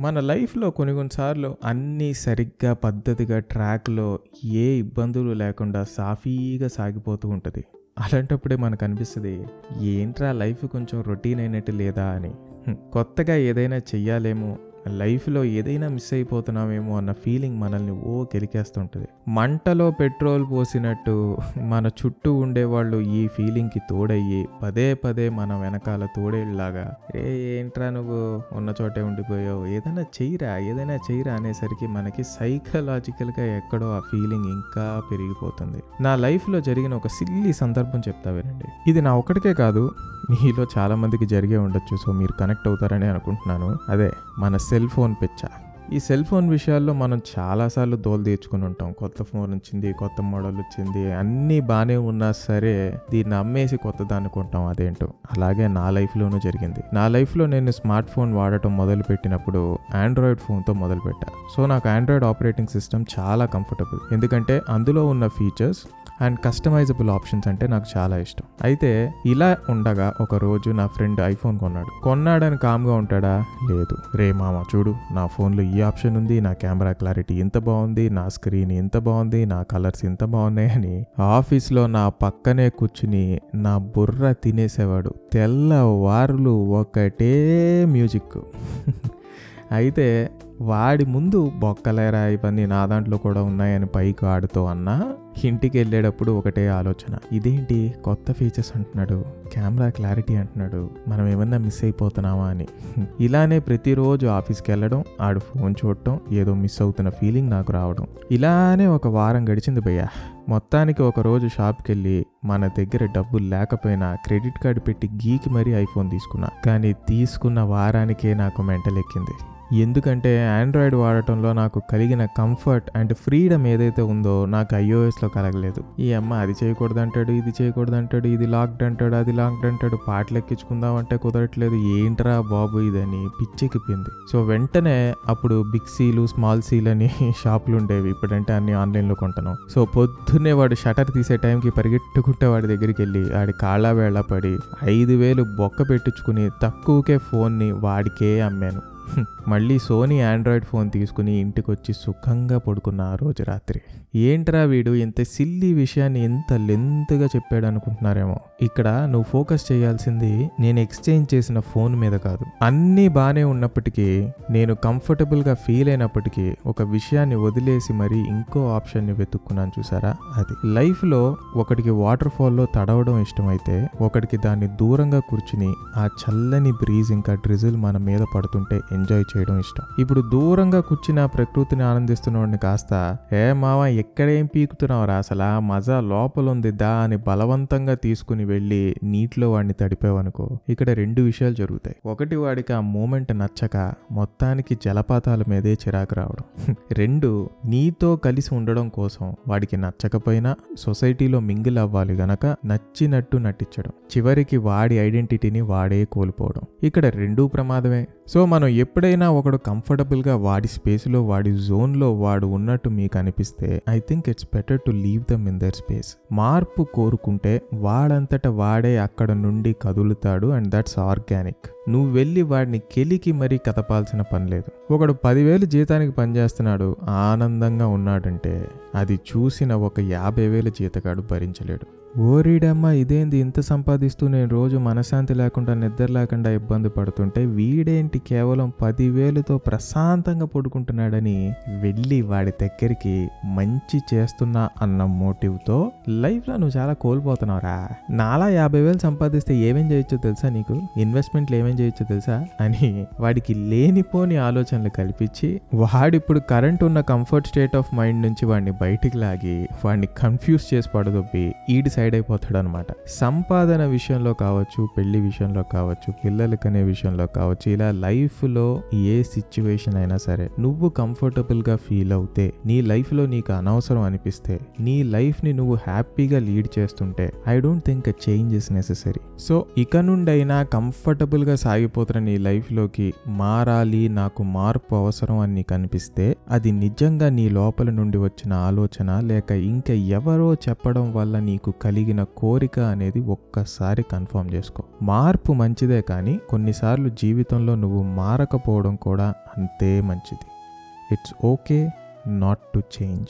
మన లైఫ్లో కొన్ని కొన్నిసార్లు అన్నీ సరిగ్గా పద్ధతిగా ట్రాక్లో ఏ ఇబ్బందులు లేకుండా సాఫీగా సాగిపోతూ ఉంటుంది. అలాంటప్పుడే మనకు అనిపిస్తుంది ఏంట్రా లైఫ్ కొంచెం రొటీన్ అయినట్టు లేదా అని. కొత్తగా ఏదైనా చెయ్యాలేమో లైఫ్లో ఏదైనా మిస్ అయిపోతున్నామేమో అన్న ఫీలింగ్ మనల్ని ఓ కెలికేస్తుంటుంది. మంటలో పెట్రోల్ పోసినట్టు మన చుట్టూ ఉండేవాళ్ళు ఈ ఫీలింగ్కి తోడయ్యి పదే పదే మన వెనకాల తోడేళ్ళలాగా ఏ ఏంట్రా నువ్వు? ఉన్న చోటే ఉండిపోయావు. ఏదైనా చెయ్యరా ఏదైనా చెయ్యరా అనేసరికి మనకి సైకలాజికల్గా ఎక్కడో ఆ ఫీలింగ్ ఇంకా పెరిగిపోతుంది. నా లైఫ్లో జరిగిన ఒక సిల్లీ సందర్భం చెప్తా వినండి. ఇది నా ఒకటికే కాదు మీలో చాలామందికి జరిగే ఉండొచ్చు. సో మీరు కనెక్ట్ అవుతారని అనుకుంటున్నాను. అదే మన సెల్ ఫోన్ పిచ్చ. ఈ సెల్ ఫోన్ విషయాల్లో మనం చాలాసార్లు దోలు తీర్చుకుని ఉంటాం. కొత్త ఫోన్ వచ్చింది కొత్త మోడల్ వచ్చింది అన్నీ బాగానే ఉన్నా సరే దీన్ని అమ్మేసి కొత్తది కొంటాం అదేంటో. అలాగే నా లైఫ్లోనూ జరిగింది. నా లైఫ్లో నేను స్మార్ట్ ఫోన్ వాడటం మొదలు పెట్టినప్పుడు ఆండ్రాయిడ్ ఫోన్తో మొదలుపెట్టా. సో నాకు ఆండ్రాయిడ్ ఆపరేటింగ్ సిస్టమ్ చాలా కంఫర్టబుల్. ఎందుకంటే అందులో ఉన్న ఫీచర్స్ అండ్ కస్టమైజబుల్ ఆప్షన్స్ అంటే నాకు చాలా ఇష్టం. అయితే ఇలా ఉండగా ఒక రోజు నా ఫ్రెండ్ ఐఫోన్ కొన్నాడు. కొన్నాడని కామ్గా ఉంటాడా? లేదు. రే మామ చూడు నా ఫోన్లో ఈ ఆప్షన్ ఉంది నా కెమెరా క్లారిటీ ఇంత బాగుంది నా స్క్రీన్ ఇంత బాగుంది నా కలర్స్ ఇంత బాగున్నాయి అని ఆఫీస్లో నా పక్కనే కూర్చుని నా బుర్ర తినేసేవాడు. తెల్లవారులు ఒకటే మ్యూజిక్. అయితే వాడి ముందు బొక్కలేరా ఇవన్నీ నా దాంట్లో కూడా ఉన్నాయని పైకి ఆడుతూ అన్నా ఇంటికి వెళ్ళేటప్పుడు ఒకటే ఆలోచన. ఇదేంటి? కొత్త ఫీచర్స్ అంటున్నాడు. కెమెరా క్లారిటీ అంటున్నాడు. మనం ఏమన్నా మిస్ అయిపోతున్నామా అని. ఇలానే ప్రతిరోజు ఆఫీస్కి వెళ్ళడం ఆడు ఫోన్ చూడటం ఏదో మిస్ అవుతున్న ఫీలింగ్ నాకు రావడం. ఇలానే ఒక వారం గడిచింది భయ్యా. మొత్తానికి ఒకరోజు షాప్కి వెళ్ళి మన దగ్గర డబ్బులు లేకపోయినా క్రెడిట్ కార్డు పెట్టి గీకి మరీ ఐఫోన్ తీసుకున్నా. కానీ తీసుకున్న వారానికే నాకు మెంటల్ ఎక్కింది ఎందుకంటే ఆండ్రాయిడ్ వాడటంలో నాకు కలిగిన కంఫర్ట్ అండ్ ఫ్రీడమ్ ఏదైతే ఉందో నాకు ఐఓఎస్లో కలగలేదు. ఈ అమ్మ అది చేయకూడదు అంటాడు ఇది చేయకూడదు అంటాడు ఇది లాక్డ్ అంటాడు అది లాక్డ్ అంటాడు పాటలు ఎక్కించుకుందాం అంటే కుదరట్లేదు ఏంట్రా బాబు ఇదని పిచ్చెక్కిపోయింది. సో వెంటనే అప్పుడు బిగ్ సీలు స్మాల్ సీల్ అని షాపులు ఉండేవి. ఇప్పుడంటే అన్ని ఆన్లైన్లో కొంటాను. సో పొద్దున్నే వాడు షటర్ తీసే టైంకి పరిగెట్టుకుంటే వాడి దగ్గరికి వెళ్ళి వాడి కాళ్ళ వేళ పడి ఐదు వేలు బొక్క పెట్టించుకుని తక్కువకే ఫోన్ని వాడికే అమ్మాను. మళ్ళీ సోనీ ఆండ్రాయిడ్ ఫోన్ తీసుకుని ఇంటికి వచ్చి సుఖంగా పడుకున్న ఆ రోజు రాత్రి. ఏంట్రా వీడు ఇంత సిల్లీ విషయాన్ని ఎంత లెంత్గా చెప్పాడు అనుకుంటున్నారేమో ఇక్కడ నువ్వు ఫోకస్ చేయాల్సింది నేను ఎక్స్చేంజ్ చేసిన ఫోన్ మీద కాదు. అన్నీ బాగానే ఉన్నప్పటికీ నేను కంఫర్టబుల్గా ఫీల్ అయినప్పటికీ ఒక విషయాన్ని వదిలేసి మరీ ఇంకో ఆప్షన్ని వెతుక్కున్నాను చూసారా? అది. లైఫ్లో ఒకటికి వాటర్ ఫాల్లో తడవడం ఇష్టమైతే ఒకటికి దాన్ని దూరంగా కూర్చుని ఆ చల్లని బ్రీజ్ ఇంకా డ్రిజిల్ మన మీద పడుతుంటే ఎంజాయ్ చేయడం ఇష్టం. ఇప్పుడు దూరంగా కూర్చుని ఆ ప్రకృతిని ఆనందిస్తున్నవాడిని కాస్త ఏ మావా ఎక్కడేం పీకుతున్నావురా అసలు? ఆ మజా లోపల ఉంది దా అని బలవంతంగా తీసుకుని వెళ్ళి నీటిలో వాడిని తడిపావనుకో ఇక్కడ రెండు విషయాలు జరుగుతాయి. ఒకటి వాడికి ఆ మూమెంట్ నచ్చక మొత్తానికి జలపాతాల మీదే చిరాకు రావడం. రెండు నీతో కలిసి ఉండడం కోసం వాడికి నచ్చకపోయినా సొసైటీలో మింగిల్ అవ్వాలి గనక నచ్చినట్టు నటించడం. చివరికి వాడి ఐడెంటిటీని వాడే కోల్పోవడం. ఇక్కడ రెండూ ప్రమాదమే. సో మనం ఎప్పుడైనా ఒకడు కంఫర్టబుల్గా వాడి స్పేస్లో వాడి జోన్లో వాడు ఉన్నట్టు మీకు అనిపిస్తే I think it's better to leave them in their space. మార్పు కోరుకుంటే అంతట వాడే అక్కడ నుండి కదులుతాడు అండ్ దట్స్ ఆర్గానిక్. నువ్వు వెళ్ళి వాడిని కెలికి మరీ కదపాల్సిన పని లేదు. ఒకడు పదివేలు జీతానికి పనిచేస్తున్నాడు ఆనందంగా ఉన్నాడంటే అది చూసిన ఒక యాభై వేల జీతగాడు భరించలేడు. ఓరిడమ్మ ఇదేంది? ఇంత సంపాదిస్తూ నేను రోజు మనశ్శాంతి లేకుండా నిద్ర లేకుండా ఇబ్బంది పడుతుంటే వీడేంటి కేవలం పదివేలతో ప్రశాంతంగా పడుకుంటున్నాడని వెళ్ళి వాడి దగ్గరికి మంచి చేస్తున్నా అన్న మోటివ్తో లైఫ్లో నువ్వు చాలా కోల్పోతున్నావురా. నాలా యాభై వేలు సంపాదిస్తే ఏమేం చేయొచ్చో తెలుసా నీకు? ఇన్వెస్ట్మెంట్లు ఏమేం చేయొచ్చో తెలుసా? అని వాడికి లేనిపోని ఆలోచనలు కల్పించి వాడిప్పుడు కరెంట్ ఉన్న కంఫర్ట్ స్టేట్ ఆఫ్ మైండ్ నుంచి వాడిని బయటికి లాగి వాడిని కన్ఫ్యూజ్ చేసి పడదొబ్బి ఈడి సైడ్ అయిపోతాడు అనమాట సంపాదన విషయంలో కావచ్చు పెళ్ళి విషయంలో కావచ్చు పిల్లలు కనే విషయంలో కావచ్చు ఇలా లైఫ్లో ఏ సిచ్యువేషన్ అయినా సరే నువ్వు కంఫర్టబుల్గా ఫీల్ అవుతే నీ లైఫ్లో నీకు అనవసరం అనిపిస్తే నీ లైఫ్ని నువ్వు హ్యాపీగా లీడ్ చేస్తుంటే I don't think change is necessary. So ఇక నుండైనా కంఫర్టబుల్గా సాగిపోతున్న నీ లైఫ్లోకి మారాలి నాకు మార్పు అవసరం అని నీకు అనిపిస్తే అది నిజంగా నీ లోపల నుండి వచ్చిన ఆలోచన లేక ఇంకా ఎవరో చెప్పడం వల్ల నీకు కలిగి కలిగిన కోరిక అనేది ఒక్కసారి కన్ఫర్మ్ చేసుకో. మార్పు మంచిదే కానీ కొన్నిసార్లు జీవితంలో నువ్వు మారకపోవడం కూడా అంతే మంచిది. It's okay not to change